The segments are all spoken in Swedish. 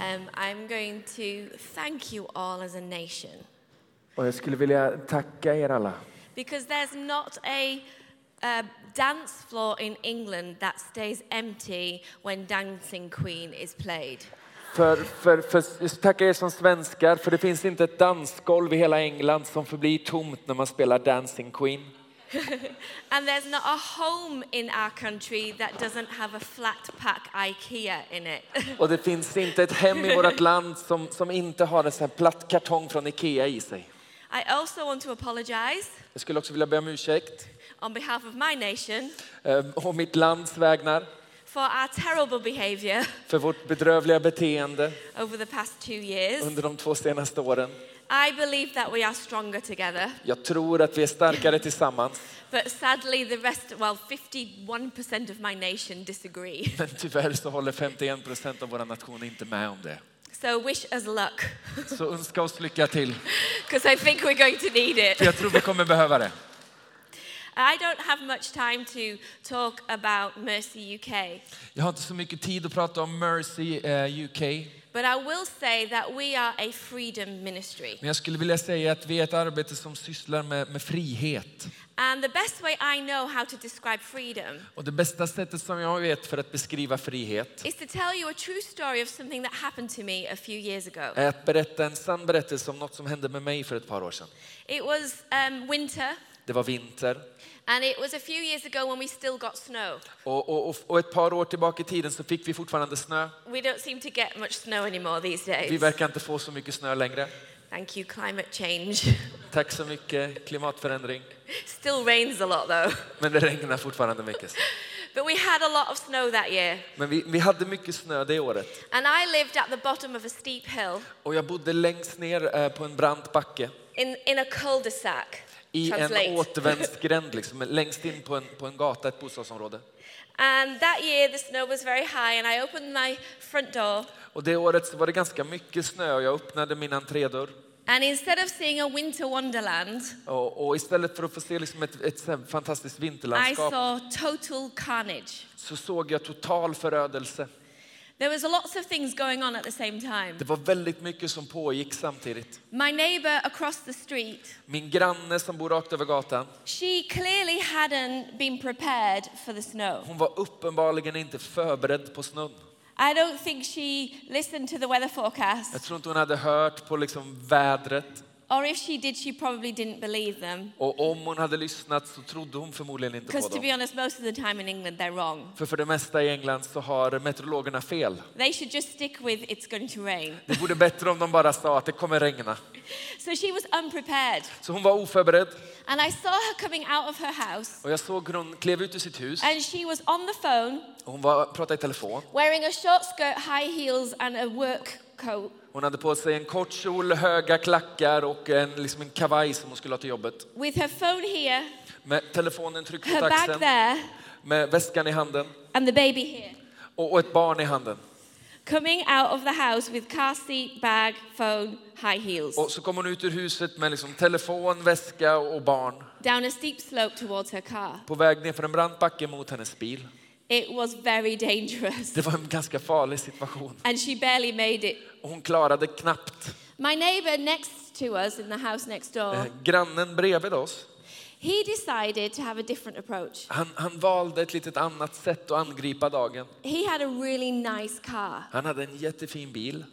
Um, I'm going to thank you all as a nation Och jag skulle vilja tacka er alla. because there's not a, a dance floor in England that stays empty when Dancing Queen is played. För, för, för, tacka er som svenskar, för det finns inte ett dansgolv i hela England som förblir tomt när man spelar Dancing Queen. And there's not a home in our country that doesn't have a flat pack IKEA in it. Och det finns inte ett hem i vårt land som, som inte har en sån här platt kartong från Ikea i sig. I also want to apologize Jag skulle också vilja be om ursäkt on behalf of my nation eh, å mitt lands vägnar for our terrible behavior för vårt bedrövliga beteende over the past two years. under de två senaste åren. I believe that we are stronger together, Jag tror att vi är starkare tillsammans, but sadly, the rest, well, 51% of my nation disagree. men tyvärr så håller 51 procent av vår nation inte med om det. So, wish us luck, Så önska oss lycka till, because I think we're going to need för it. jag tror vi kommer behöva det. I don't have much time to talk about Mercy UK, Jag har inte så mycket tid att prata om Mercy eh, UK, but I will say that we are a freedom ministry. men jag skulle vilja säga att vi är ett arbete som sysslar med, med frihet. And the best way I know how to describe freedom Och det bästa sättet som jag vet för att beskriva frihet is to tell you a true story of something that happened to me a few years ago. är att berätta en sann berättelse om något som hände med mig för ett par år sedan. It was um, winter, Det var vinter and it was a few years ago when we still got snow. och, och, och, och ett par år tillbaka i tiden så fick vi fortfarande snö. We don't seem to get much snow anymore these days. Vi verkar inte få så mycket snö längre. Thank you, climate change. Tack så mycket, klimatförändring. Still rains a lot though. Men det regnar fortfarande mycket. But we had a lot of snow that year, Men vi, vi hade mycket snö det året. and I lived at the bottom of a steep hill Och jag bodde längst ner eh, på en brant backe in, in a cul-de-sac. I en Translate. återvändsgränd, liksom, längst in på en, på en gata, ett bostadsområde. And that year the snow was very high, and I opened my front door, Och det året var det ganska mycket snö och jag öppnade min entrédörr. and instead of seeing a winter wonderland, Och, och istället för att få se liksom ett, ett här fantastiskt I vinterlandskap saw total carnage. så såg jag total förödelse. There was lots of things going on at the same time. Det var väldigt mycket som pågick samtidigt. My neighbor across the street, Min granne som bor rakt över gatan, she clearly hadn't been prepared for the snow. hon var uppenbarligen inte förberedd på snön. I don't think she listened to the weather Jag forecast, tror inte hon hade hört på liksom vädret. Or if she did, she probably didn't believe them. Och om hon hade lyssnat så trodde hon förmodligen inte Because på to be dem. honest, most of the time in England they're wrong. För för det mesta i England så har meteorologerna fel. They should just stick with it's going to rain. Det vore bättre om de bara sa att det kommer regna. So she was unprepared. Så hon var oförberedd And I saw her coming out of her house, och jag såg hur hon klev ut ur sitt hus. and she was on the phone Och hon var, pratade i telefon. wearing a short skirt, high heels, and a work coat. Hon hade på sig en kort kjol, höga klackar och en, liksom en kavaj som hon skulle ha till jobbet. with her phone here, Med telefonen tryckt her bag axeln, there, med väskan i handen and the baby here. och, och ett barn i handen. Coming out of the house with car seat, bag, phone, high heels, Och så kom hon ut ur huset med liksom telefon, väska och barn down a steep slope towards her car. på väg ner för en brant backe mot hennes bil. It was very dangerous, Det var en ganska farlig situation and she barely made it. hon klarade knappt. My neighbor next to us in the house next Eh, door, Grannen bredvid oss, he decided to have a different approach. han, han valde ett litet annat sätt att angripa dagen. He had a really nice car Han hade en jättefin bil,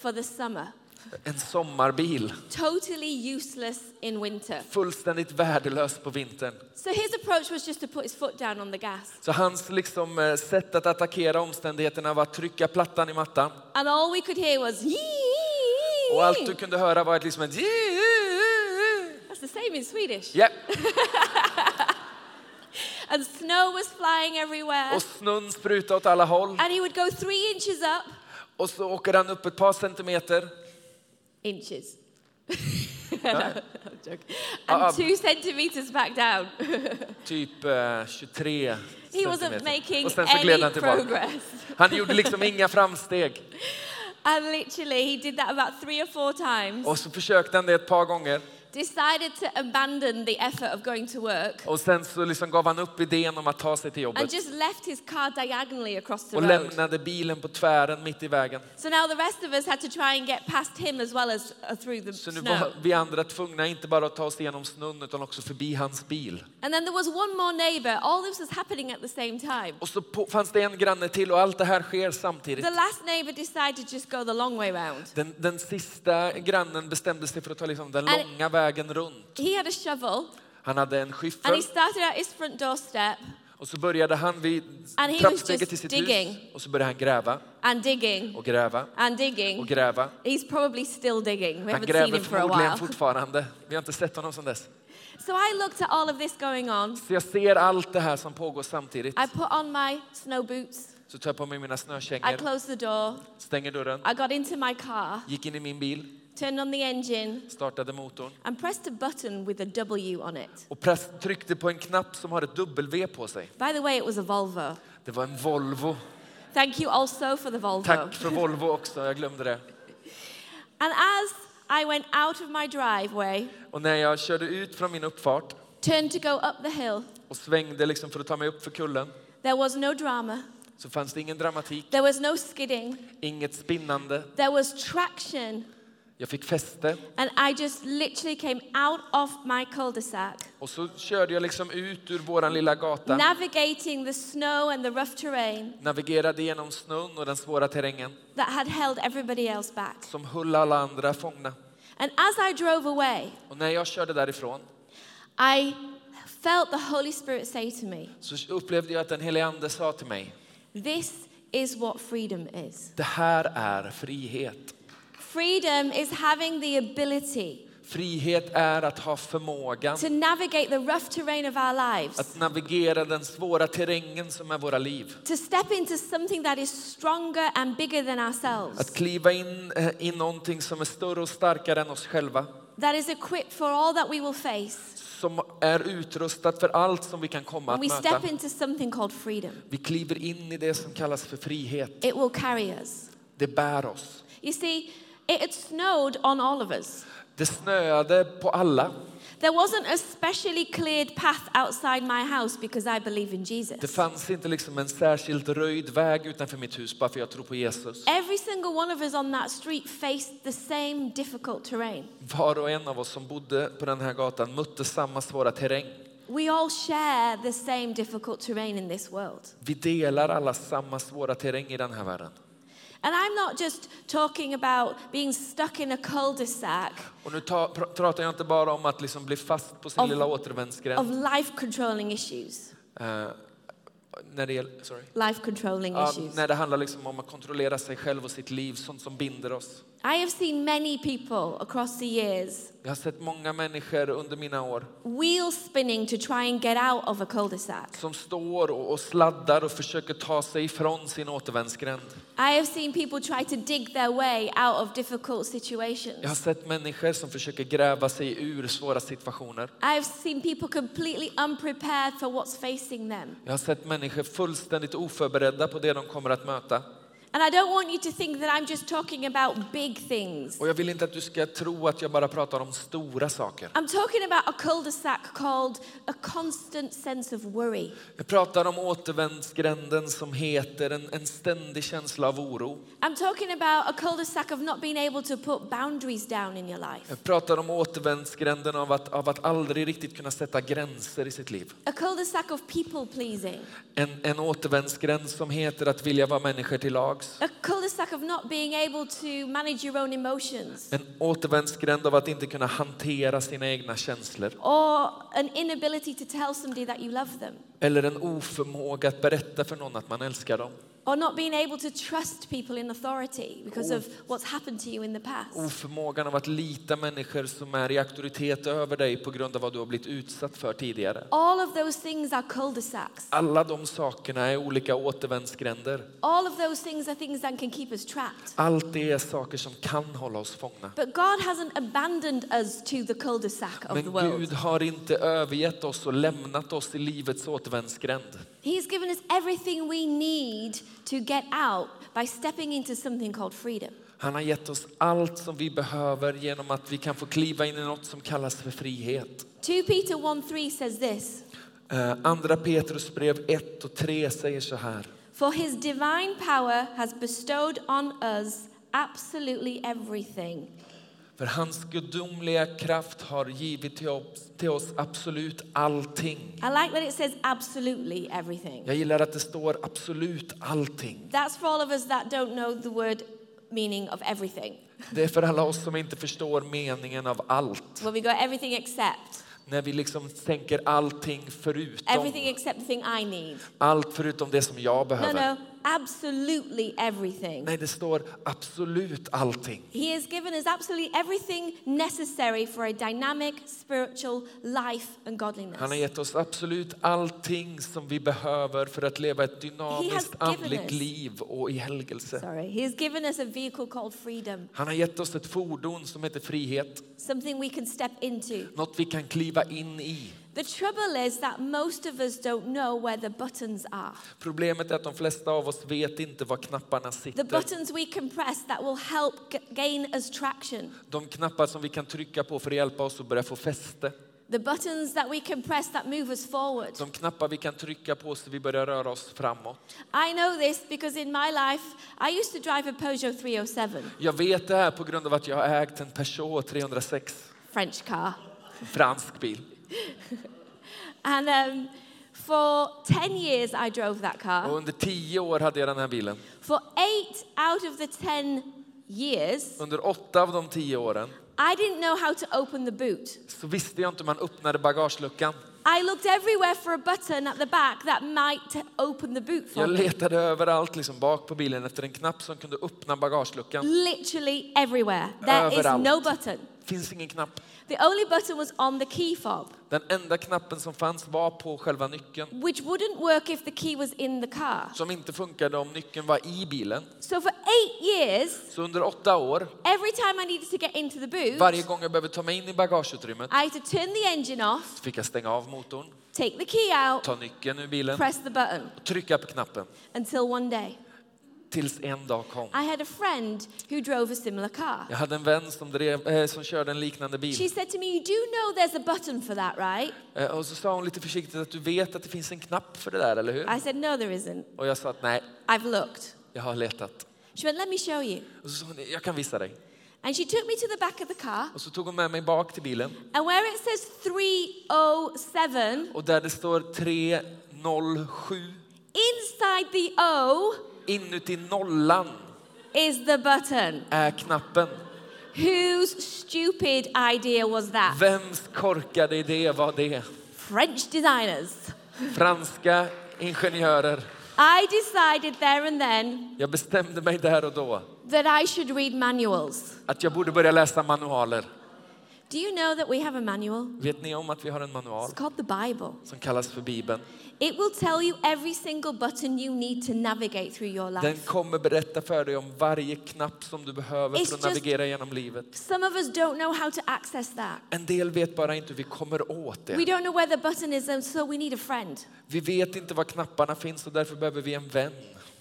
for the summer, en sommarbil, totally useless in winter. fullständigt värdelös på vintern. So his approach was just to put his foot down on the gas. Så hans liksom, eh, sätt att attackera omständigheterna var att trycka plattan i mattan. And all we could hear was Och allt du kunde höra var ett liksom ett That's the same in Swedish. Ja. And snow was flying everywhere. Och snön sprutade åt alla håll. And he would go three inches up. Och så åker han upp ett par centimeter. Inches. no, joking. Uh, And two centimeters back down. Typ eh, 23 he wasn't making any progress. Han gjorde liksom inga framsteg. And literally, he did that about three or four times. Och så försökte han det ett par gånger. Decided to abandon the effort of going to work Och sen så liksom gav han upp idén om att ta sig till and jobbet just left his car diagonally across the och road. lämnade bilen på tvären mitt i vägen. So now the rest of us had to try and get past him as well as uh, through the Så nu snow. var vi andra tvungna inte bara att ta oss igenom snön utan också förbi hans bil. And then there was one more neighbor. All this was happening at the same time. Och så på, fanns det en granne till och allt det här sker samtidigt. The last neighbor decided to just go the long way round. Den, den sista grannen bestämde sig för att ta liksom den And- långa vägen runt. He had a shovel Han hade en and skyffel he started at his front doorstep och så började han vid And trappsteget till sitt digging. hus och så började han gräva and digging och gräva and och digging. gräva. He's probably still digging. We Han haven't seen gräver him for a while. fortfarande. Vi har inte sett honom sedan dess. So I looked at all of this going on. Så jag ser allt det här som pågår samtidigt. I put on my snow boots. Så tar jag på mig mina I snökängor, closed the door. stänger dörren, I got into my car, gick in i min bil, turned on the engine, startade motorn and pressed a button with a W on it. och press, tryckte på en knapp som har ett W på sig. By the way, it was a Volvo. Det var en Volvo. Thank you also for the Volvo. Tack för Volvo också, jag glömde det. And as I went out of my driveway, Och när jag körde ut från min uppfart turned to go up the hill, och svängde liksom för att ta mig upp för kullen there was no drama. så fanns det ingen dramatik, There was no skidding. inget spinnande. There was traction. Jag fick fäste And I just literally came out of my cul-de-sac, och så körde jag liksom ut ur våran lilla gata, navigating the snow and the rough terrain navigerade genom snön och den svåra terrängen that had held everybody else back. som höll alla andra fångna. And as I drove away, Och när jag körde därifrån I felt the Holy Spirit say to me, så upplevde jag att den helige Ande sa till mig, This is what freedom is. det här är frihet. Freedom is having the ability Frihet är att ha förmågan to navigate the rough terrain of our lives, att navigera den svåra terrängen som är våra liv. to step into something that is stronger and bigger than Att ourselves, kliva in eh, i någonting som är större och starkare än oss själva. that is equipped for all that we will face. Som är utrustat för allt som vi kan komma When att we möta. step into something called freedom, Vi kliver in i det som kallas för frihet. it will carry us. Det bär oss. You see, it had snowed on all of us. Det snöade på alla. There wasn't a specially cleared path outside my house because I believe in Det Jesus. fanns inte liksom en särskilt röjd väg utanför mitt hus bara för jag tror på Jesus. Every single one of us on that street faced the same difficult terrain. Var och en av oss som bodde på den här gatan mötte samma svåra terräng. We all share the same difficult terrain in this world. Vi delar alla samma svåra terräng i den här världen. And I'm not just talking about being stuck in a cul-de-sac Och nu ta, pr pratar jag inte bara om att liksom bli fast på sin Of- lilla of återvändsgränd. life controlling issues. Eh, när, det, gäller- sorry. Life controlling Ja, issues. när det handlar liksom om att kontrollera sig själv och sitt liv, sånt som binder oss. I have seen many people across the years Jag har sett många människor under mina år wheel spinning to try and get out of a cul-de-sac. som står och, och sladdar och försöker ta sig ifrån sin återvändsgränd. I have seen people try to dig their way out of difficult situations. Jag har sett människor som försöker gräva sig ur svåra situationer. I have seen people completely unprepared for what's facing them. Jag har sett människor fullständigt oförberedda på det de kommer att möta. And I don't want you to think that I'm just talking about big things. Och jag vill inte att du ska tro att jag bara pratar om stora saker. I'm talking about a cul-de-sac called a constant sense of worry. Jag pratar om återvändsgränden som heter en, en ständig känsla av oro. I'm talking about a cul-de-sac of not being able to put boundaries down in your life. Jag pratar om återvändsgränden av att, av att aldrig riktigt kunna sätta gränser i sitt liv. A cul-de-sac of people pleasing. En, en återvändsgränd som heter att vilja vara människor till lags. A cul-de-sac of not being able to manage your own emotions. En återvändsgränd av att inte kunna hantera sina egna känslor. Or an inability to tell somebody that you love them. Eller en oförmåga att berätta för någon att man älskar dem. Or not being able to trust people in authority because of what's happened to you in the past. Oförmågan av att lita människor som är i auktoritet över dig på grund av vad du har blivit utsatt för tidigare. All of those things are cul-de-sacs. Alla de sakerna är olika återvändsgränder. All of those things are things that can keep us trapped. Allt det är saker som kan hålla oss fångna. But God hasn't abandoned us to the cul-de-sac of the Men world. Gud har inte övergett oss och lämnat oss i livets återvändsgränd. He's given us everything we need to get out by stepping into something called freedom. Han har gett oss allt som vi behöver genom att vi kan få kliva in i något som kallas för frihet. 2 Peter 1 3 says this Eh, Andra Petrus brev 1 och 3 säger så här. For his divine power has bestowed on us absolutely everything. För hans gudomliga kraft har givit till oss, absolut allting. I like that it says absolutely everything. Jag gillar att det står absolut allting. That's for all of us that don't know the word meaning of everything. Det är för alla oss som inte förstår meningen av allt. Where we go everything except, När vi liksom tänker allting förutom. everything except the thing I need. Allt förutom det som jag No, behöver. no, absolutely everything. Nej, det står absolut allting. He has given us absolutely everything necessary for a dynamic spiritual life and godliness. Han har gett oss absolut allting som vi behöver för att leva ett dynamiskt andligt liv och i helgelse. Sorry, he has given us a vehicle called freedom, Han har gett oss ett fordon som heter frihet. something we can step into. Något vi kan kliva in i. The trouble is that most of us don't know where the buttons are. Problemet är att de flesta av oss vet inte var knapparna The sitter. buttons we can press that will help gain us traction. De knappar som vi kan trycka på för att hjälpa oss att börja få fäste. The buttons that we can press that move us forward. De knappar vi kan trycka på så vi börjar röra oss framåt. I know this because in my life, I used to drive a Peugeot 307, Jag vet det här på grund av att jag har ägt en Peugeot 306, French car. fransk bil. And um, for 10 years, I drove that Och car. under tio år hade jag den här bilen. For eight out of the 10 years, Under åtta av de tio åren I didn't know how to open the boot. så visste jag inte hur man öppnade bagageluckan. I looked everywhere for a button at the back that might open the boot for Jag me. letade överallt liksom bak på bilen efter en knapp som kunde öppna bagageluckan. Literally everywhere. There is Överallt. no button. finns ingen knapp. The only button was on the key fob, Den enda knappen som fanns var på själva nyckeln. which wouldn't work if the key was in the car. Som inte funkade om nyckeln var i bilen. So for eight years, Så under åtta år, every time I needed to get into the boot, varje gång jag behövde ta mig in i bagageutrymmet I had to turn the engine off, så fick jag stänga av motorn, take the key out, ta nyckeln ur bilen press the button och trycka på knappen. until one day Tills en dag kom. I had a friend who drove a similar car. Jag hade en vän som, drev, eh, som körde en liknande She bil. said to me, You do know there's a button for that, right? Eh, och så sa hon lite försiktigt att du vet att det finns en knapp för det där, eller hur? I said, No, there isn't. Och jag sa att nej, I've looked. jag har letat. She went, Let me show you. Och så sa hon, jag kan visa dig. And she took me to the back of the car, Och så tog hon med mig bak till bilen. and where it says 307, Och där det står 307, inside the O inuti nollan is the button. är knappen. Whose stupid idea was that? Vems korkade idé var det? French designers. Franska ingenjörer. I decided there and then Jag bestämde mig där och då that I should read manuals. att jag borde börja läsa manualer. Do you know that we have a manual? Vet ni om att vi har en manual It's called the Bible. som kallas för Bibeln? It will tell you every single button you need to navigate through your Den life. kommer berätta för dig om varje knapp som du behöver It's för att just- navigera genom livet. Some of us don't know how to access that. En del vet bara inte hur vi kommer åt We det. don't know where the button is, and so we need a friend. Vi vet inte var knapparna finns och därför behöver vi en vän.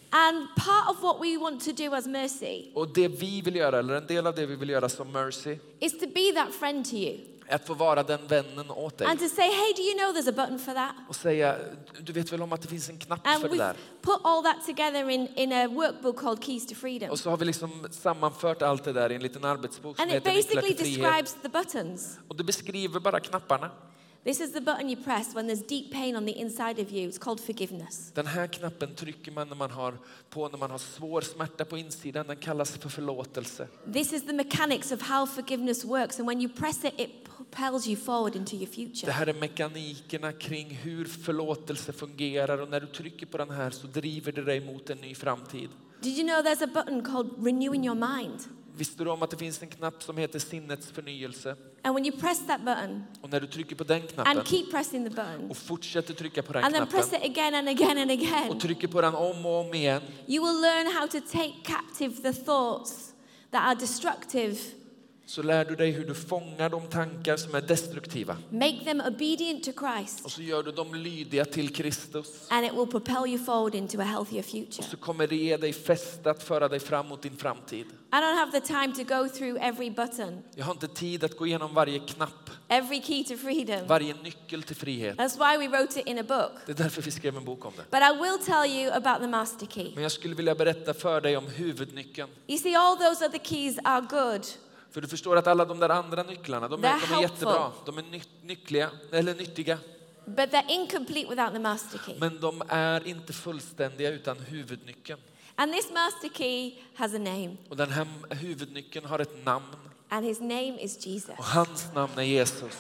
And part of what we want to do as Mercy Och det vi vill göra, eller en del av det vi vill göra som Mercy, is to be that friend to you är att få vara den vännen åt dig. and to say, hey, do you know there's a button for that? Och säga, du vet väl om att det finns en knapp And för det we've där? put all that together in, in a workbook called Keys to Freedom. Och så har vi liksom sammanfört allt det där i en liten arbetsbok som And it heter Nycklar basically till frihet. describes the buttons. Och det beskriver bara knapparna. This is the button you press when there's deep pain on the inside of you. It's called forgiveness. Den här knappen trycker man när man har på när man har svår smärta på insidan. Den kallas för förlåtelse. This is the mechanics of how forgiveness works. And when you press it, it propels you forward into your Det future. här är mekanikerna kring hur förlåtelse fungerar och när du trycker på den här så driver det dig mot en ny framtid. Did you know there's a button called renewing your mind? Visste du om att det finns en knapp som heter sinnets förnyelse? And when you press that button Och när du trycker på den knappen and keep pressing the button och fortsätter trycka på den and then press knappen it again and again and och again, trycker på den om och om igen you will learn how to take captive the thoughts that are destructive så lär du dig hur du fångar de tankar som är destruktiva. make them obedient to Christ, Och så gör du dem lydiga till Kristus. and it will propel you forward into a healthier Och future. så kommer det ge dig fäste att föra dig fram mot din framtid. I don't have the time to go through every button, Jag har inte tid att gå igenom varje knapp, every key to freedom. varje nyckel till frihet. That's why we wrote it in a book. Det är därför vi skrev en bok om det. But I will tell you about the master key. Men jag skulle vilja berätta för dig om huvudnyckeln. You see, all those other keys are good, För du förstår att alla de där andra nycklarna, de är, de är jättebra. De är ny, nyckliga, eller nyttiga. but they're incomplete without the master key. Men de är inte fullständiga utan huvudnyckeln. And this master key has a name, Och den här huvudnyckeln har ett namn. and his name is Jesus. Och hans namn är Jesus.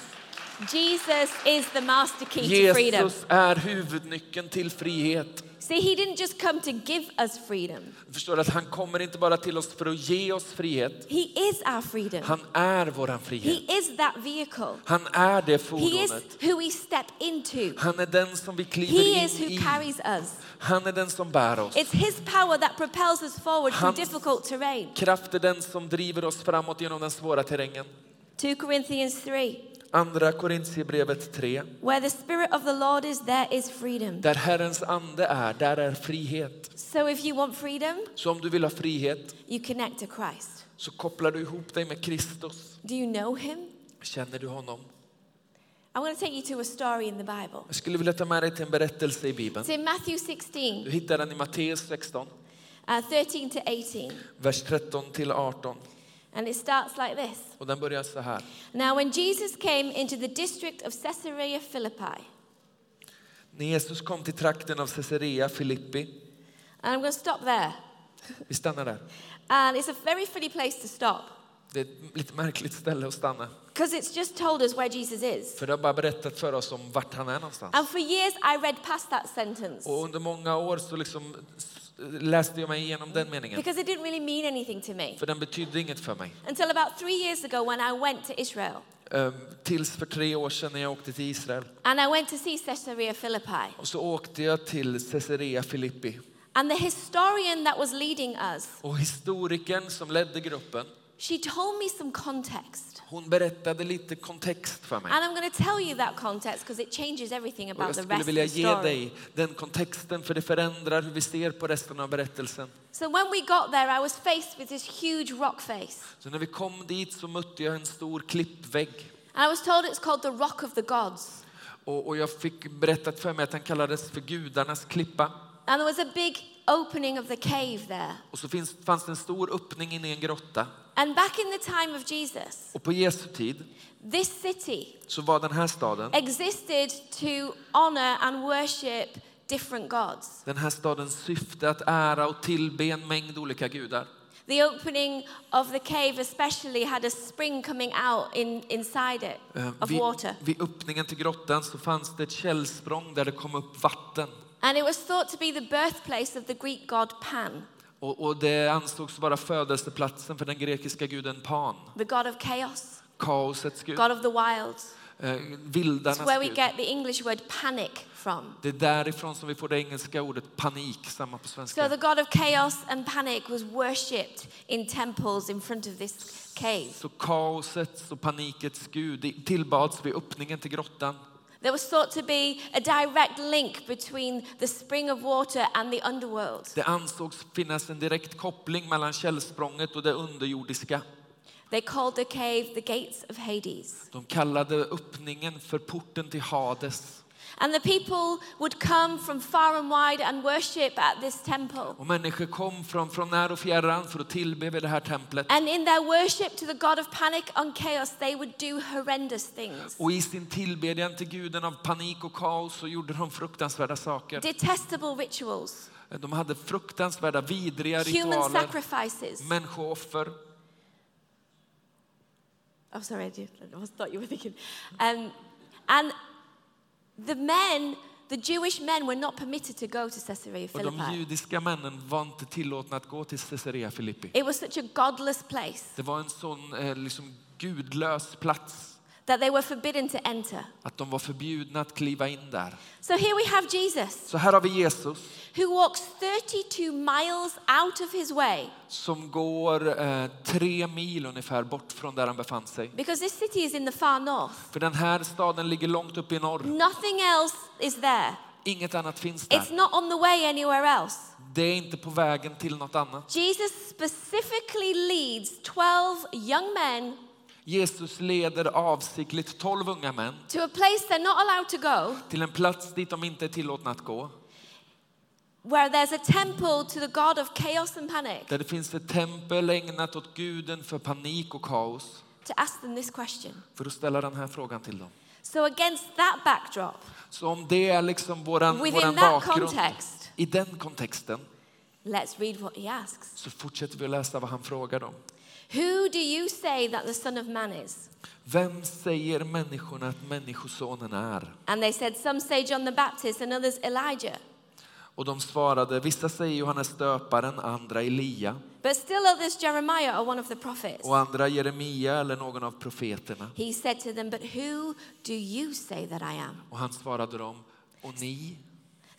Jesus is the master key to freedom. Jesus är huvudnyckeln till frihet. See, he didn't just come to give us freedom, förstår att han kommer inte bara till oss för att ge oss frihet. he is our freedom. Han är våran frihet. He is that vehicle. Han är det He is fordonet. who we step into. Han är den som vi kliver He is in who i. carries us. Han är den som bär oss. It's his power that propels us forward through Hans- difficult terrain. Kraft är den som driver oss framåt genom den svåra terrängen. 2 Corinthians 3. Andra Korintierbrevet 3. Where the Spirit of the Lord is, there is freedom. Där Herrens ande är, där är frihet. So if you want freedom, Så om du vill ha frihet you connect to Christ. så kopplar du ihop dig med Kristus. Do you know him? Känner du honom? I'm going to take you to a story in the Bible. Jag skulle vilja ta med dig till en berättelse i Bibeln. It's in Matthew 16, Du hittar den i Matteus 16, uh, 13 to 18. vers 13 till 18. And it starts like this. Och den börjar så här. Now, when Jesus came into the district of Caesarea Philippi, När Jesus kom till trakten av Caesarea Philippi. and I'm going to stop there. vi stannar där. And it's a very funny place to stop Det är ett lite märkligt ställe att stanna. because it's just told us where Jesus is. För det har bara berättat för oss om vart han är någonstans. And for years, I read past that sentence Och under många år så liksom läste jag mig igenom den meningen. because it didn't really mean anything to me. För den betydde inget för mig. Until about three years ago when I went to Israel. Ehm, Tills för tre år sedan när jag åkte till Israel. And I went to see Caesarea Philippi. Och så åkte jag till Caesarea Filippi. And the historian that was leading us, Och historikern som ledde gruppen, she told me some context. Hon berättade lite kontext för mig. And I'm going to tell you that context because it changes everything about jag the skulle rest of vilja the ge story. dig den kontexten för det förändrar hur vi ser på resten av berättelsen. So when we got there, I was faced with this huge rock face. Så när vi kom dit så mötte jag en stor klippvägg. And I was told it's called the Rock of the Gods. Och, och jag fick berättat för mig att den kallades för gudarnas klippa. And there was a big opening of the cave there. Och så finns, fanns det en stor öppning inne i en grotta. And back in the time of Jesus, Och på Jesu tid this city så var den här staden, existed to honor and worship different gods. den här stadens syfte att ära och tillbe en mängd olika gudar. The opening of the cave especially had a spring coming out in, inside it Eh, of Vid, water. vid öppningen till grottan så fanns det ett källsprång där det kom upp vatten. And it was thought to be the birthplace of the Greek god Pan, Och, och det ansågs vara födelseplatsen för den grekiska guden Pan. the god of chaos, Kaosets gud, god of the wilds. eh, It's vildarnas where we gud. get the English word panic from. Det är därifrån som vi får det engelska ordet panik, samma på So svenska. the god of chaos and panic was worshipped in temples in front of this cave. Så kaosets och panikets gud tillbads vid öppningen till grottan. There was thought to be a direct link between the spring of water and the underworld. Det ansågs finnas en direkt koppling mellan källsprånget och det underjordiska. They called the cave the gates of Hades. De kallade öppningen för porten till Hades. And the people would come from far and wide and worship at this temple. Och människor kom från, från när och fjärran för att tillbe vid det här templet. And in their worship to the god of panic and chaos, they would do horrendous things. Och i sin tillbedjan till guden av panik och kaos så gjorde de fruktansvärda saker. Detestable rituals, De hade fruktansvärda, vidriga human ritualer, sacrifices. människooffer. Oh, sorry, I, did, I thought you were thinking. Um, and the men, the Jewish men, were not permitted to go to Caesarea Och de Philippi. judiska männen var inte tillåtna att gå till Caesarea Filippi. It was such a godless place. Det var en sån eh, liksom, gudlös plats. That they were forbidden to enter. Att de var förbjudna att kliva in där. So here we have Jesus Så här har vi Jesus who walks 32 miles out of his way som går eh, tre mil ungefär bort från där han befann sig. because this city is in the far north. För den här staden ligger långt upp i norr. Nothing else is there. Inget annat finns där. It's not on the way anywhere else. Det är inte på vägen till något annat. Jesus specifically leads 12 young men Jesus leder avsiktligt tolv unga män to a place they're not allowed to go, till en plats dit de inte är tillåtna att gå. where there's a temple to the God of chaos and panic, Där det finns ett tempel ägnat åt guden för panik och kaos. to ask them this question. För att ställa den här frågan till dem. So, against that backdrop, Så om det är liksom våran, within våran that bakgrund, context, i den kontexten, let's read what he asks. så fortsätter vi att läsa vad han frågar dem. Who do you say that the Son of Man is? Vem säger människorna att Människosonen är? And they said, Some say John the Baptist, and others Elijah, Och de svarade, vissa säger Johannes döparen, andra Elia but still others Jeremiah or one of the prophets. och andra Jeremia eller någon av profeterna. He said to them, But who do you say that I am? Och han svarade dem, och ni,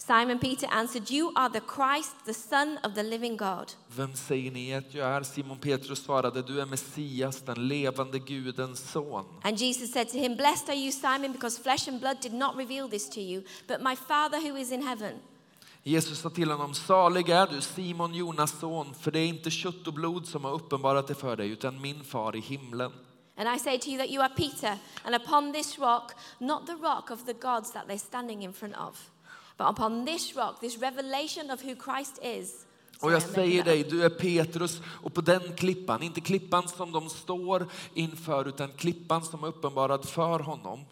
Simon Peter answered, You are the Christ, the Son of the living God. vem säger ni att jag är? Simon Petrus svarade, du är Messias, den levande Gudens son. And Jesus said to him, Blessed are you, Simon, because flesh and blood did not reveal this to you, but my Father who is in heaven. Jesus sa till honom, salig är du Simon Jonas son, för det är inte kött och blod som har uppenbarat det för dig, utan min far i himlen. And I say to you that you are Peter, and upon this rock, not the rock of the gods that they're standing in front of, but upon this rock, this revelation of who Christ is. Och jag säger dig, du är Petrus och på den klippan, inte klippan som de står inför, utan klippan som är uppenbarad för honom.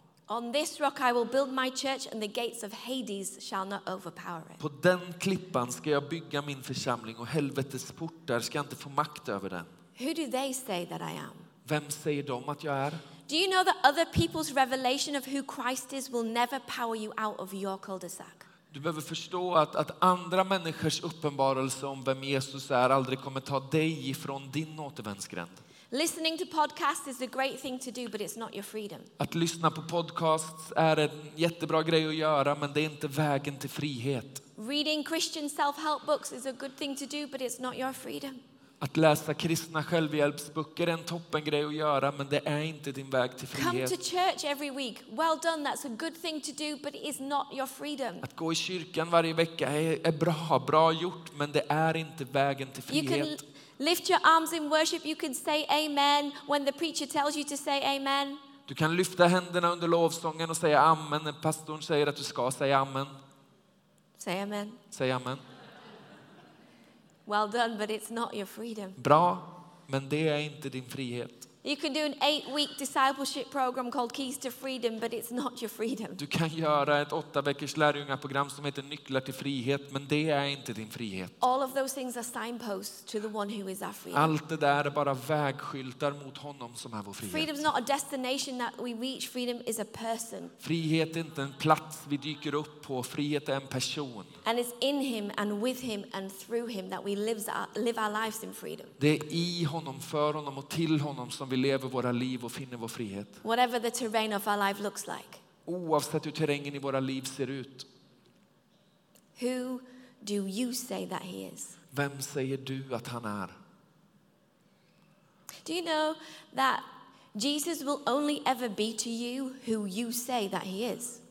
På den klippan ska jag bygga min församling och helvetets portar ska inte få makt över den. Who do they say that I am? Vem säger de att jag är? Do you know that other people's revelation of who Christ is will never power you out of your cul-de-sac? Du behöver förstå att, att andra människors uppenbarelse om vem Jesus är aldrig kommer ta dig ifrån din återvändsgränd. Listening to podcasts is a great thing to do, but it's not your freedom. Att lyssna på podcasts är en jättebra grej att göra, men det är inte vägen till frihet. Reading Christian self-help books is a good thing to do, but it's not your freedom. Att läsa kristna självhjälpsböcker är en toppengrej att göra, men det är inte din väg till Come to frihet. church every week. Well done, that's a good thing to do, but it is not your freedom. Att gå i kyrkan varje vecka är, är bra, bra gjort, men det är inte vägen till You can frihet. lift your arms in worship, you can say amen when the preacher tells you to say amen. Du kan lyfta händerna under lovsången och säga amen när pastorn säger att du ska säga amen. Say amen. Säg amen. Well done, but it's not your freedom. Bra, men det är inte din frihet. You can do an eight week discipleship program called Keys to Freedom, but it's not your freedom. Du kan göra ett åtta veckors lärjungaprogram som heter Nycklar till frihet, men det är inte din frihet. All of those things are signposts to the one who is our freedom. Allt det där är bara vägskyltar mot honom som är vår Freedom frihet. is not a destination that we reach, freedom is a person. Frihet är inte en plats vi dyker upp på, frihet är en person. And it's in him and with him and through him that we lives our, live our lives in freedom. Det är i honom, för honom och till honom som vi lever våra liv och finner vår frihet. Whatever the terrain of our life looks like. Oavsett hur terrängen i våra liv ser ut. Who do you say that he is? Vem säger du att han är? Do you know that Jesus will only ever be to you who you say that he is?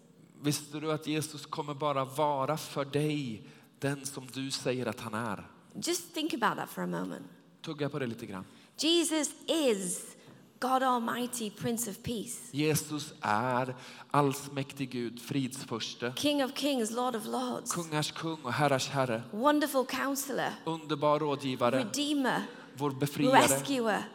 Visste du att Jesus kommer bara vara för dig den som du säger att han är? Just think about that for a moment. Tugga på det lite grann. Jesus is God Almighty, Prince of Peace, Jesus är allsmäktig Gud, fridsförste, King of Kings, Lord of Lords, kungars kung och herrars herre, wonderful counselor, underbar rådgivare, Redeemer, vår befriare, Rescuer,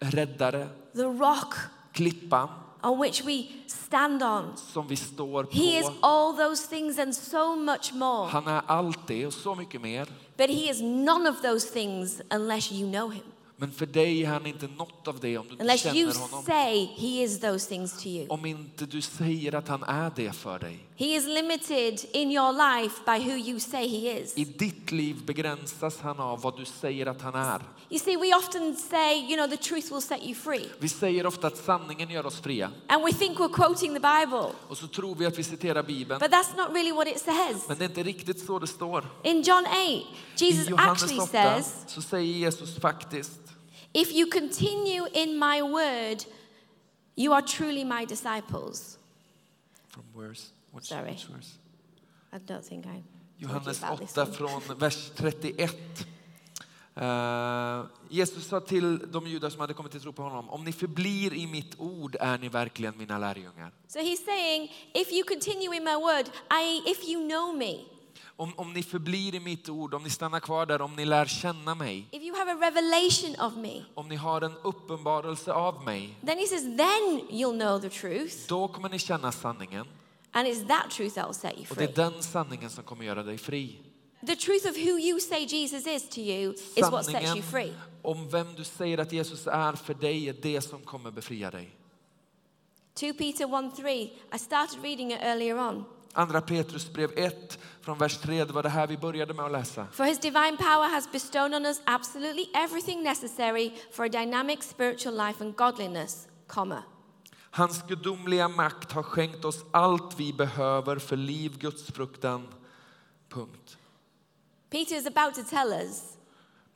räddare, the rock klippan. on which we stand on. som vi står på. He is all those things and so much more. Han är allt det och så mycket mer. But he is none of those things unless you know him. Men för dig är han inte något av det om du unless you känner honom. say he is those things to you. Om inte du säger att han är det för dig. He is limited in your life by who you say he is. I ditt liv begränsas han av vad du säger att han är. You see, we often say, you know, the truth will set you free. Vi säger ofta att sanningen gör oss fria And we think we're quoting the Bible, och så tror vi att vi citerar Bibeln. but that's not really what it says. Men det är inte riktigt så det står. In John 8, I Jesus Johannes actually 8 says, så säger Jesus faktiskt If you continue in my word, you are truly my disciples. From verse, what's, Sorry. which verse? I don't think I Johannes about this 8 one. från vers 31. Eh, Jesus sa till de judar som hade kommit till tro på honom, om ni förblir i mitt ord är ni verkligen mina lärjungar. So he's saying, if you continue in my word, i.e., if you know me, Om, om ni förblir i mitt ord, om ni stannar kvar där, om ni lär känna mig, if you have a revelation of me, om ni har en uppenbarelse av mig, then he says, then you'll know the truth, då kommer ni känna sanningen. and it's that truth that will set you Och det free. är den sanningen som kommer göra dig fri. The truth of who you say Jesus is to you is what sets you free. om vem du säger att Jesus är för dig är det som kommer befria dig. 2 Peter 1 3. I started reading it earlier on. Andra Petrus brev 1 från vers 3, det var det här vi började med att läsa. For his divine power has bestowed on us absolutely everything necessary for a dynamic spiritual life and godliness, comma. Hans gudomliga makt har skänkt oss allt vi behöver för liv, gudsfruktan. Punkt. Peter is about to tell us.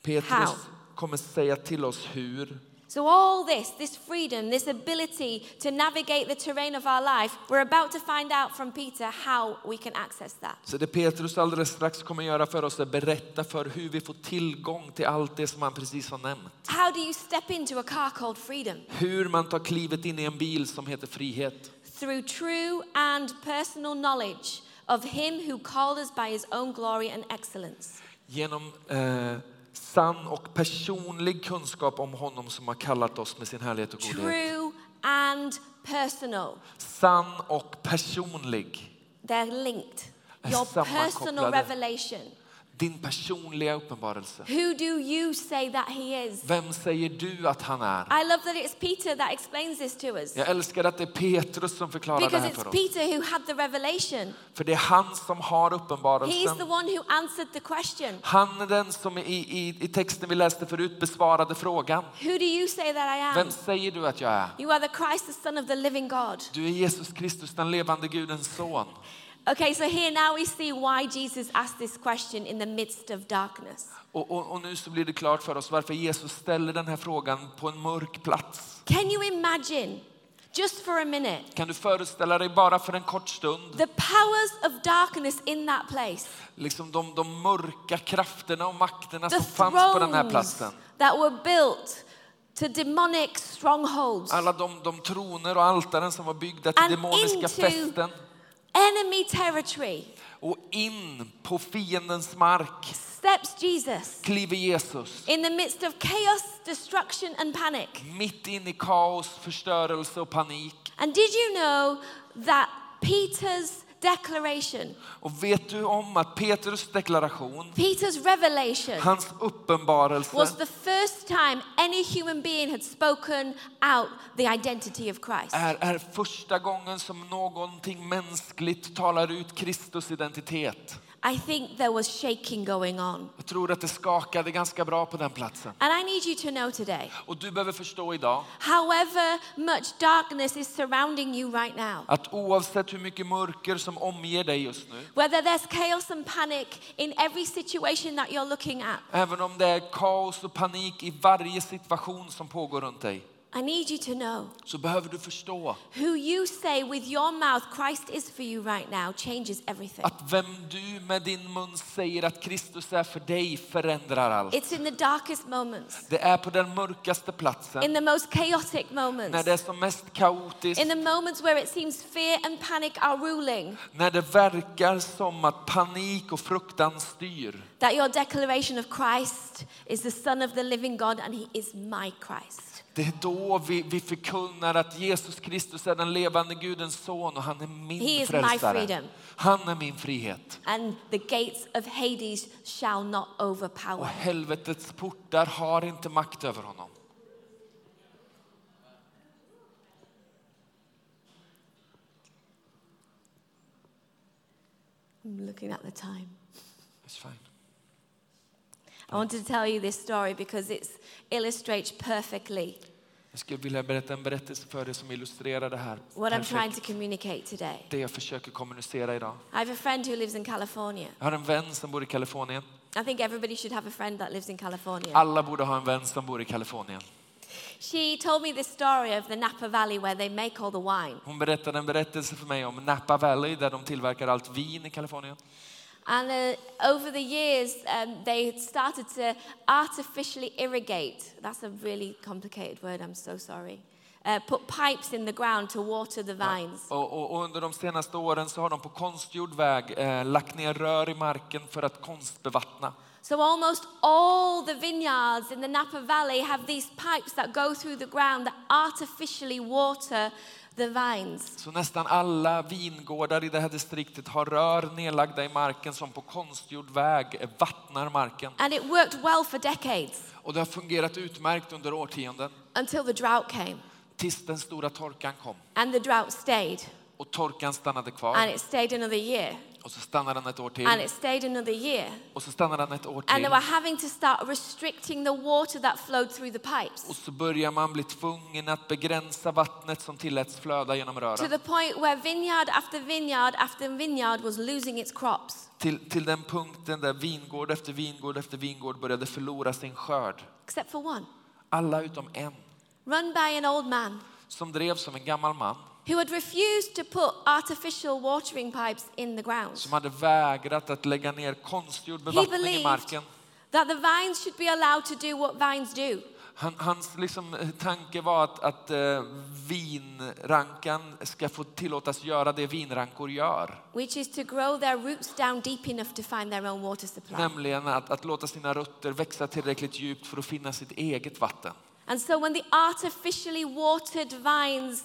Petrus How? kommer säga till oss hur. So, all this, this freedom, this ability to navigate the terrain of our life, we're about to find out from Peter how we can access that. Så det Petrus alldeles strax kommer göra för oss är berätta för hur vi får tillgång till allt det som han precis har nämnt. How do you step into a car called freedom? Hur man tar klivet in i en bil som heter frihet. Through true and personal knowledge of him who called us by his own glory and excellence. Genom eh, sann och personlig kunskap om honom som har kallat oss med sin härlighet och godhet. True and personal. Sann och personlig. They're linked. Your personal sammankopplade. revelation. Din personliga uppenbarelse. Who do you say that he is? Vem säger du att han är? I love that it's Peter that explains this to us. Jag älskar att det är Petrus som förklarar det Because här it's för oss. Peter who had the revelation. För det är han som har He's the uppenbarelsen. one who answered the question. Han är den som i, i, i texten vi läste förut besvarade frågan. Who do you say that I am? Vem säger du att jag är? You are the Christ, the Son of the living God. Du är Jesus Kristus, den levande Gudens son. Okay, so here now we see why Jesus asked this question in the midst of darkness. Och, och, och nu så blir det klart för oss varför Jesus ställer den här frågan på en mörk plats. Can you imagine, just for a minute, Kan du föreställa dig bara för en kort stund, the powers of darkness in that place? liksom de, de mörka krafterna och makterna The som fanns på den här platsen. that were built to demonic strongholds, Alla de, de troner och altaren som var byggda till And demoniska fästen. Enemy territory. Och in på fiendens mark Steps Jesus kliver Jesus. in the midst of chaos, destruction, and panic. Mitt in i kaos, förstörelse och panik. And did you know that Peter's declaration, Och vet du om att Petrus deklaration, Peter's revelation, hans uppenbarelse was the first time any human being had spoken out the identity of Christ? är, är första gången som någonting mänskligt talar ut Kristus identitet. I think there was shaking going on. Jag tror att det skakade ganska bra på den platsen. And I need you to know today, Och du behöver förstå idag however much darkness is surrounding you right now, att oavsett hur mycket mörker som omger dig just nu, whether there's chaos and panic in every situation that you're looking at, även om det är kaos och panik i varje situation som pågår runt dig, I need you to know så behöver du förstå who you say with your mouth Christ is for you right now changes everything. att vem du med din mun säger att Kristus är för dig förändrar allt. It's in the darkest moments, Det är på den mörkaste platsen, in the most chaotic när moments, det är som mest kaotiskt, in the moments where it seems fear and panic are ruling. när det verkar som att panik och fruktan styr. That your declaration of Christ is the Son of the living God and He is my Christ. Det är då vi, vi förkunnar att Jesus Kristus är den levande Gudens son och han är min frälsare. Han är min frihet. And the gates of Hades shall not Och overpower. helvetets portar har inte makt över honom. I'm looking at the time. It's fine. I wanted to tell you this story because it illustrates perfectly Jag skulle vilja berätta en berättelse för dig som illustrerar det här. what I'm trying to communicate today. Det jag försöker kommunicera idag. I have a friend who lives in California. Jag har en vän som bor i Kalifornien. I think everybody should have a friend that lives in California. Alla borde ha en vän som bor i Kalifornien. She told me this story of the Napa Valley where they make all the wine. Hon berättade en berättelse för mig om Napa Valley där de tillverkar allt vin i Kalifornien. And uh, over the years, um, they started to artificially irrigate. That's a really complicated word, I'm so sorry. Uh, put pipes in the ground to water the vines. Och, och, och under de senaste åren så har de på konstgjord väg eh, lagt ner rör i marken för att konstbevattna. So almost all the vineyards in the Napa Valley have these pipes that go through the ground that artificially water the vines. Så nästan alla vingårdar i det här distriktet har rör nedlagda i marken som på konstgjord väg vattnar marken. And it worked well for decades Och det har fungerat utmärkt under årtionden until the drought came. tills den stora torkan kom. And the drought stayed. Och torkan stannade And kvar. it stayed another year. Och så stannade den ett år till. And it stayed another year. Och så stannade den ett år And they till. were having to start restricting the water that flowed through the pipes Och så börjar man bli tvungen att begränsa vattnet som tilläts flöda genom to rören. the point where vineyard after vineyard after vineyard was losing its crops. Till, till den punkten där vingård efter vingård efter vingård började förlora sin skörd. Except for one, Alla utom en. run by an old man Som drevs som en gammal man. Who had refused to put artificial watering pipes in the ground. Som hade vägrat att lägga ner konstgjord He bevattning i believed marken. that the vines should be allowed to do what vines do. Han, hans liksom, eh, tanke var att, att eh, vinrankan ska få tillåtas göra det vinrankor gör. which is to grow their roots down deep enough to find their own water supply. Nämligen att, att låta sina rötter växa tillräckligt djupt för att finna sitt eget vatten. And so when the artificially watered vines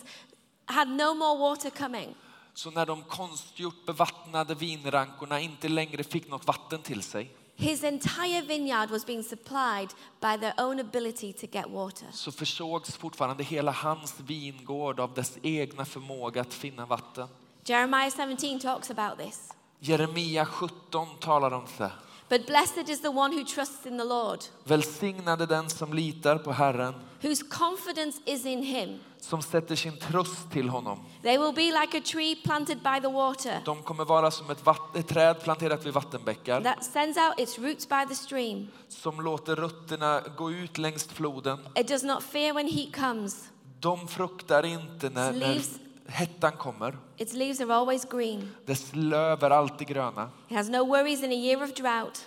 had no more water coming, Så när de konstgjort bevattnade vinrankorna inte längre fick något vatten till sig his entire vineyard was being supplied by their own ability to get water. så försågs fortfarande hela hans vingård av dess egna förmåga att finna vatten. Jeremiah 17 talks about this. Jeremia 17 talar om det. But blessed is the one who trusts in the Lord, Välsignade den som litar på Herren, whose confidence is in him. som sätter sin tröst till honom. They will be like a tree planted by the water De kommer vara som ett, vatt- ett träd planterat vid vattenbäckar that sends out its roots by the stream. som låter rötterna gå ut längs floden. It does not fear when heat comes. De fruktar inte när, när hettan kommer. Its leaves are always green. Dess löv är alltid gröna. It has no worries in a year of drought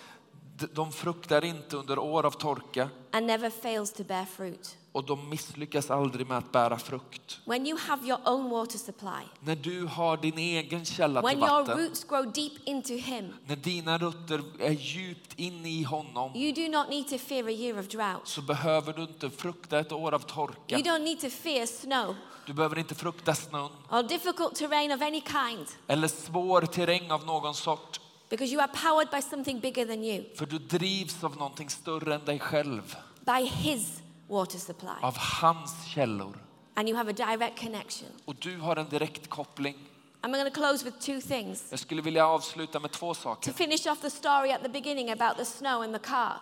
De fruktar inte under år av torka and never fails to bear fruit. och de misslyckas aldrig med att bära frukt. When you have your own water supply, När du har din egen källa till when your vatten, roots grow deep into Him, när dina rötter är djupt inne i honom you do not need to fear a year of drought. så behöver du inte frukta ett år av You torka. don't need to fear snow Du behöver inte frukta snön or difficult terrain of any kind eller svår terräng av någon sort. because you are powered by something bigger than you, För du drivs av någonting större än dig själv, by His water supply. av hans källor. And you have a direct connection. Och du har en direkt koppling. I'm going to close with two things. Jag skulle vilja avsluta med två To saker. finish off the story at the beginning about the snow in the car.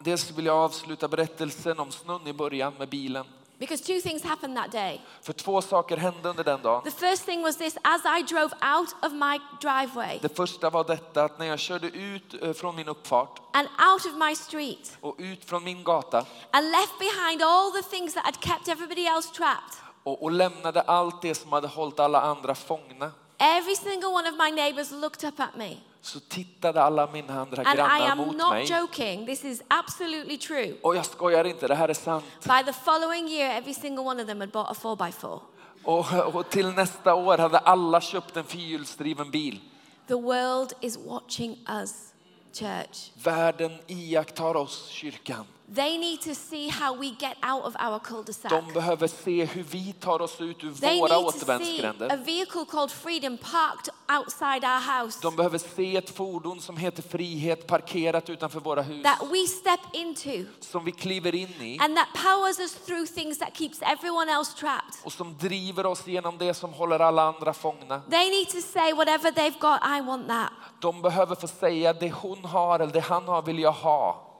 Dels vill jag avsluta berättelsen om snön i början med bilen. Because two things happened that day. För två saker hände under den dagen. The first thing was this as I drove out of my driveway Det första var detta att när jag körde ut eh, från min uppfart and out of my street och ut från min gata and left behind all the things that had kept everybody else trapped, och, och lämnade allt det som hade hållit alla andra fångna every single one of my neighbors looked up at me. Så tittade alla mina andra And I grannar am mot not mig. joking, this is absolutely true. Och jag skojar inte, det här är sant. By the following year, every single one of them had bought a 4x4. Och, och till nästa år hade alla köpt en fyrhjulsdriven bil. The world is watching us. church. Världen iakttar oss, kyrkan. They need to see how we get out of our cul-de-sac. De behöver se hur vi tar oss ut ur They våra need to see a återvändsgränder. vehicle called freedom parked outside our house De behöver se ett fordon som heter frihet parkerat utanför våra hus. that we step into Som vi kliver in i and that powers us through things that keeps everyone else trapped. och som driver oss genom det som håller alla andra fångna. They need to say whatever they've got, I want that. De behöver få säga det hon har eller det han har vill jag ha.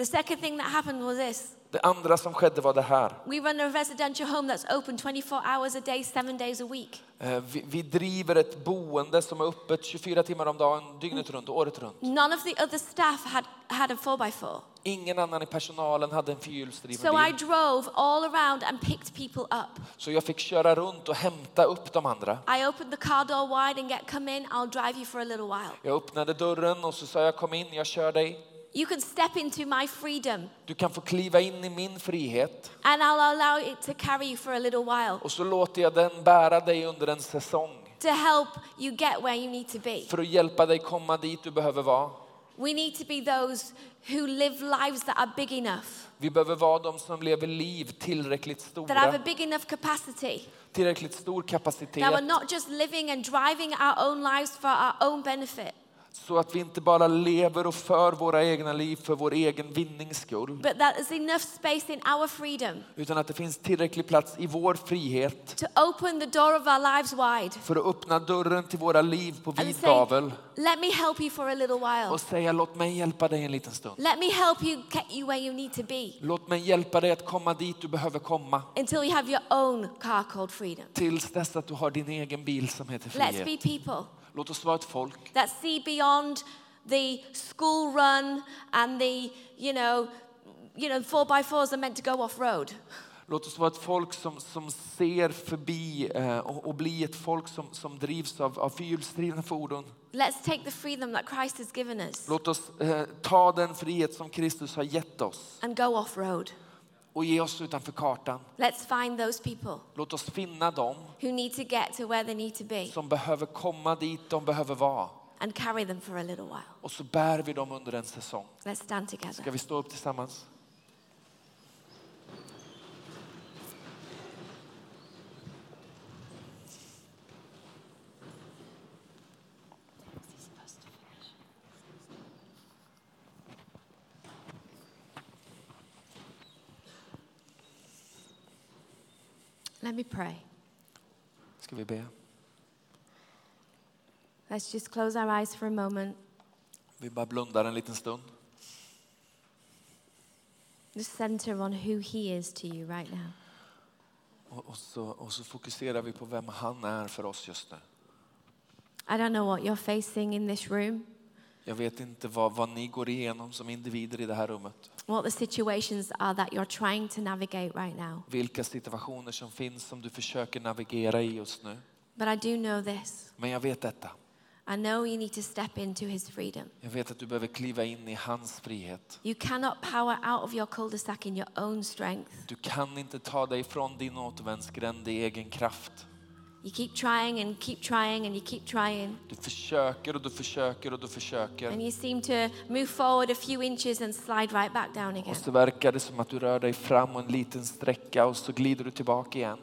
The second thing that happened was this. Det andra som skedde var det här. We run a residential home that's open 24 hours a day, seven days a week. Eh, Vi, vi driver ett boende som är öppet 24 timmar om dagen, dygnet runt, året runt. None of the other staff had, had a 4x4. Ingen annan i personalen hade en So I bil. drove all around and picked people up. Så jag fick köra runt och hämta upp de andra. I opened the car door wide and get come in, I'll drive you for a little while. Jag öppnade dörren och så sa jag kom in, jag kör dig. You can step into my freedom. Du kan få kliva in i min frihet. And I'll allow it to carry you for a little while. Och så låter jag den bära dig under en säsong. To help you get where you need to be. för att hjälpa dig komma dit du behöver vara. We need to be those who live lives that are big enough, Vi behöver vara de som lever liv tillräckligt that have a stora, big enough capacity, tillräckligt stor that we're kapacitet not just living and driving our own lives for our own benefit, så att vi inte bara lever och för våra egna liv för vår egen vinnings skull but that there's enough space in our freedom utan att det finns tillräcklig plats i vår frihet to open the door of our lives wide för att öppna dörren till våra liv på and vid say, gavel Let me help you for a little while. och säga låt mig hjälpa dig en liten stund. Let me help you get you where you need to be Låt mig hjälpa dig att komma dit du behöver komma until you have your own car called freedom. tills dess att du har din egen bil som heter Let's frihet. be people Låt oss vara ett folk that see beyond the school run and the, you know, you know, four by fours are meant to go off road. Låt oss vara ett folk som, som ser förbi eh, och, och bli ett folk som, som drivs av, av fyrhjulsdrivna fordon. Let's take the freedom that Christ has given us Låt oss eh, ta den frihet som Kristus har gett oss and go off road. Och ge oss utanför kartan. Let's find those people Låt oss finna dem who need to get to where they need to be som behöver komma dit de behöver vara. and carry them for a little while. Och så bär vi dem under en säsong. Let's stand Ska together. vi stå upp tillsammans? Let me pray. Ska vi be? Let's just close our eyes for a moment. Vi bara blundar en liten stund. Just center on who He is to you right now. Och, och, så, och så fokuserar vi på vem han är för oss just nu. I don't know what you're facing in this room, Jag vet inte vad, vad ni går igenom som individer i det här rummet. what the situations are that you're trying to navigate right now. Vilka situationer som finns som du försöker navigera i just nu. But I do know this. Men jag vet detta. I know you need to step into His freedom. Jag vet att du behöver kliva in i hans frihet. You cannot power out of your cul-de-sac in your own strength. Du kan inte ta dig från din återvändsgränd i egen kraft. You keep trying and keep trying and you keep trying. Du försöker och du försöker och du försöker. And you seem to move forward a few inches and slide right back down again. Och så verkar det som att du rör dig fram en liten sträcka och så glider du tillbaka igen.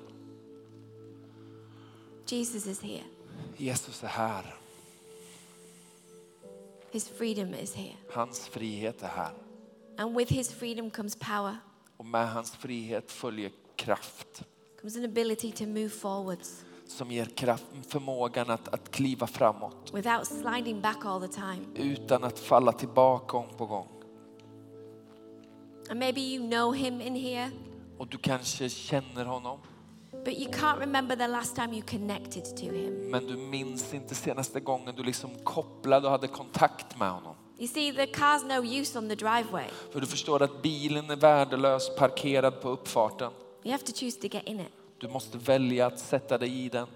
Jesus is here. Jesus är här. His freedom is here. Hans frihet är här. And with His freedom comes power, Och med hans frihet följer kraft. comes an ability to move forwards Som ger kraft, förmågan att, att kliva framåt. without sliding back all the time. Utan att falla tillbaka gång på gång. And maybe you know Him in here, Och du kanske känner honom. but you can't remember the last time you connected to Him. Men du minns inte senaste gången du liksom kopplade och hade kontakt med honom. You see, the car's no use on the driveway. För du förstår att bilen är värdelös parkerad på uppfarten. You have to choose to get in it. Du måste välja att sätta dig i den.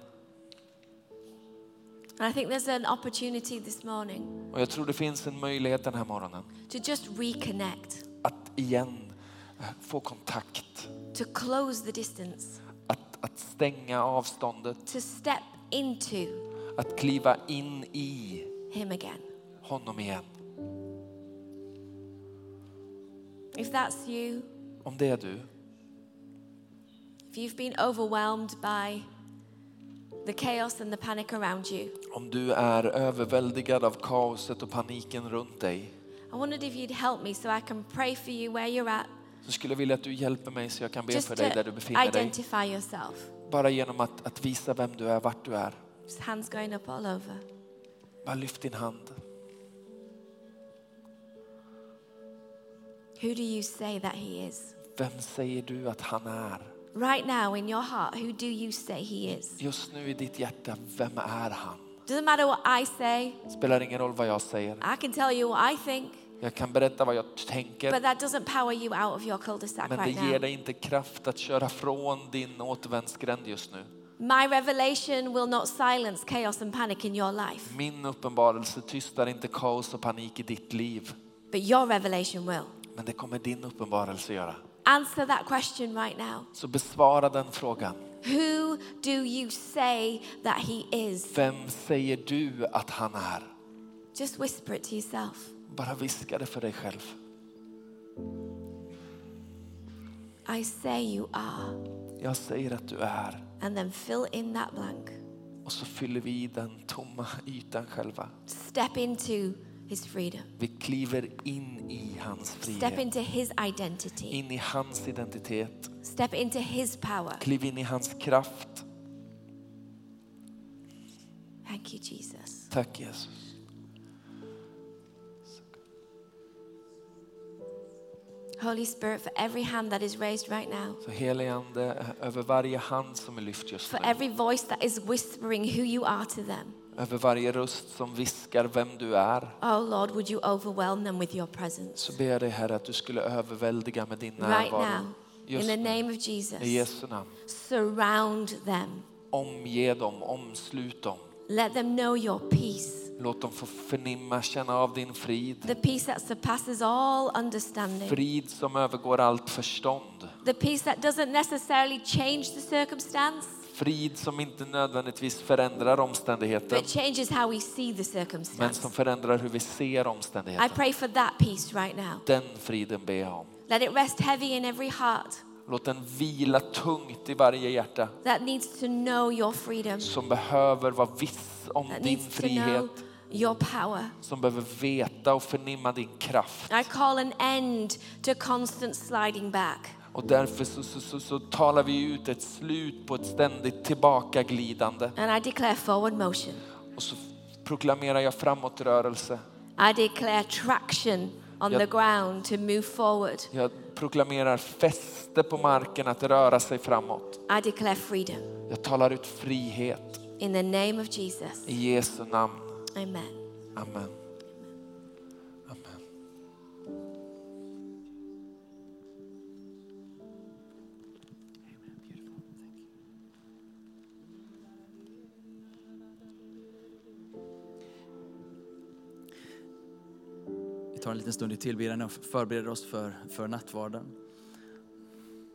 And I think there's an opportunity this morning Och jag tror det finns en möjlighet den här morgonen to just reconnect, att igen eh, få kontakt. to close the distance, Att, att stänga avståndet. to step into Att kliva in i Him again. honom igen. If that's you, Om det är du, if you've been overwhelmed by the chaos and the panic around you, om du är överväldigad av kaoset och paniken runt dig, I wondered if you'd help me so I can pray for you where you're at, så skulle jag vilja att du hjälper mig så jag kan be just för dig där du befinner dig. identify yourself. Bara genom att, att visa vem du är, vart du är. Just hands going up all over. Bara lyft din hand. Who do you say that he is? Vem säger du att han är? Right now in your heart, who do you say he is? Just nu i ditt hjärta, vem är han? Doesn't matter what I say, Spelar ingen roll vad jag säger. I can tell you what I think, Jag kan berätta vad jag tänker. but that doesn't power you out of your cul-de-sac Men det right ger now. dig inte kraft att köra från din återvändsgränd just nu. My revelation will not silence chaos and panic in your life, Min uppenbarelse tystar inte kaos och panik i ditt liv. but your revelation will. Men det kommer din uppenbarelse göra. Answer that question right now. Så besvara den frågan. Who do you say that he is? Vem säger du att han är? Just whisper it to yourself. Bara viska det för dig själv. I say you are. Jag säger att du är. And then fill in that blank. Och så fyller vi i den tomma ytan själva. Step into his freedom. Vi kliver in i hans Step into his identity. In i hans identitet. Step into his power. Kliv in i hans kraft. Thank you, Jesus. Tack Jesus. Holy Spirit, for every hand that is raised right now, Så helige Ande, över varje hand som är lyft just for every voice that is whispering who you are to them, Över varje röst som viskar vem du är. oh Lord, would you overwhelm them with your presence Så ber jag dig Herre att du skulle överväldiga med din right närvaro. now? In Just the nu. name of Jesus, I Jesu namn. surround them. Omge dem, omslut dem. Let them know your peace, Låt dem få förnimma, känna av din frid. the peace that surpasses all understanding, Frid som övergår allt förstånd. the peace that doesn't necessarily change the circumstance, Frid som inte nödvändigtvis förändrar omständigheten, men som förändrar hur vi ser I omständigheten. right. Den friden ber jag om. Let it rest heavy in every heart Låt den vila tungt i varje hjärta that needs to know your freedom, som behöver vara viss om that din frihet, your power. som behöver veta och förnimma din kraft. I call an end to constant sliding back. Och därför så, så, så, så talar vi ut ett slut på ett ständigt tillbakaglidande. And I declare forward motion. Och så proklamerar jag framåtrörelse. I declare traction on Yep. the ground to move forward. Jag proklamerar fäste på marken att röra sig framåt. I declare freedom Jag talar ut frihet in the name of Jesus. i Jesu namn. Amen. Amen. Vi tar en liten stund i tillbedjan och förbereder oss för, för nattvarden.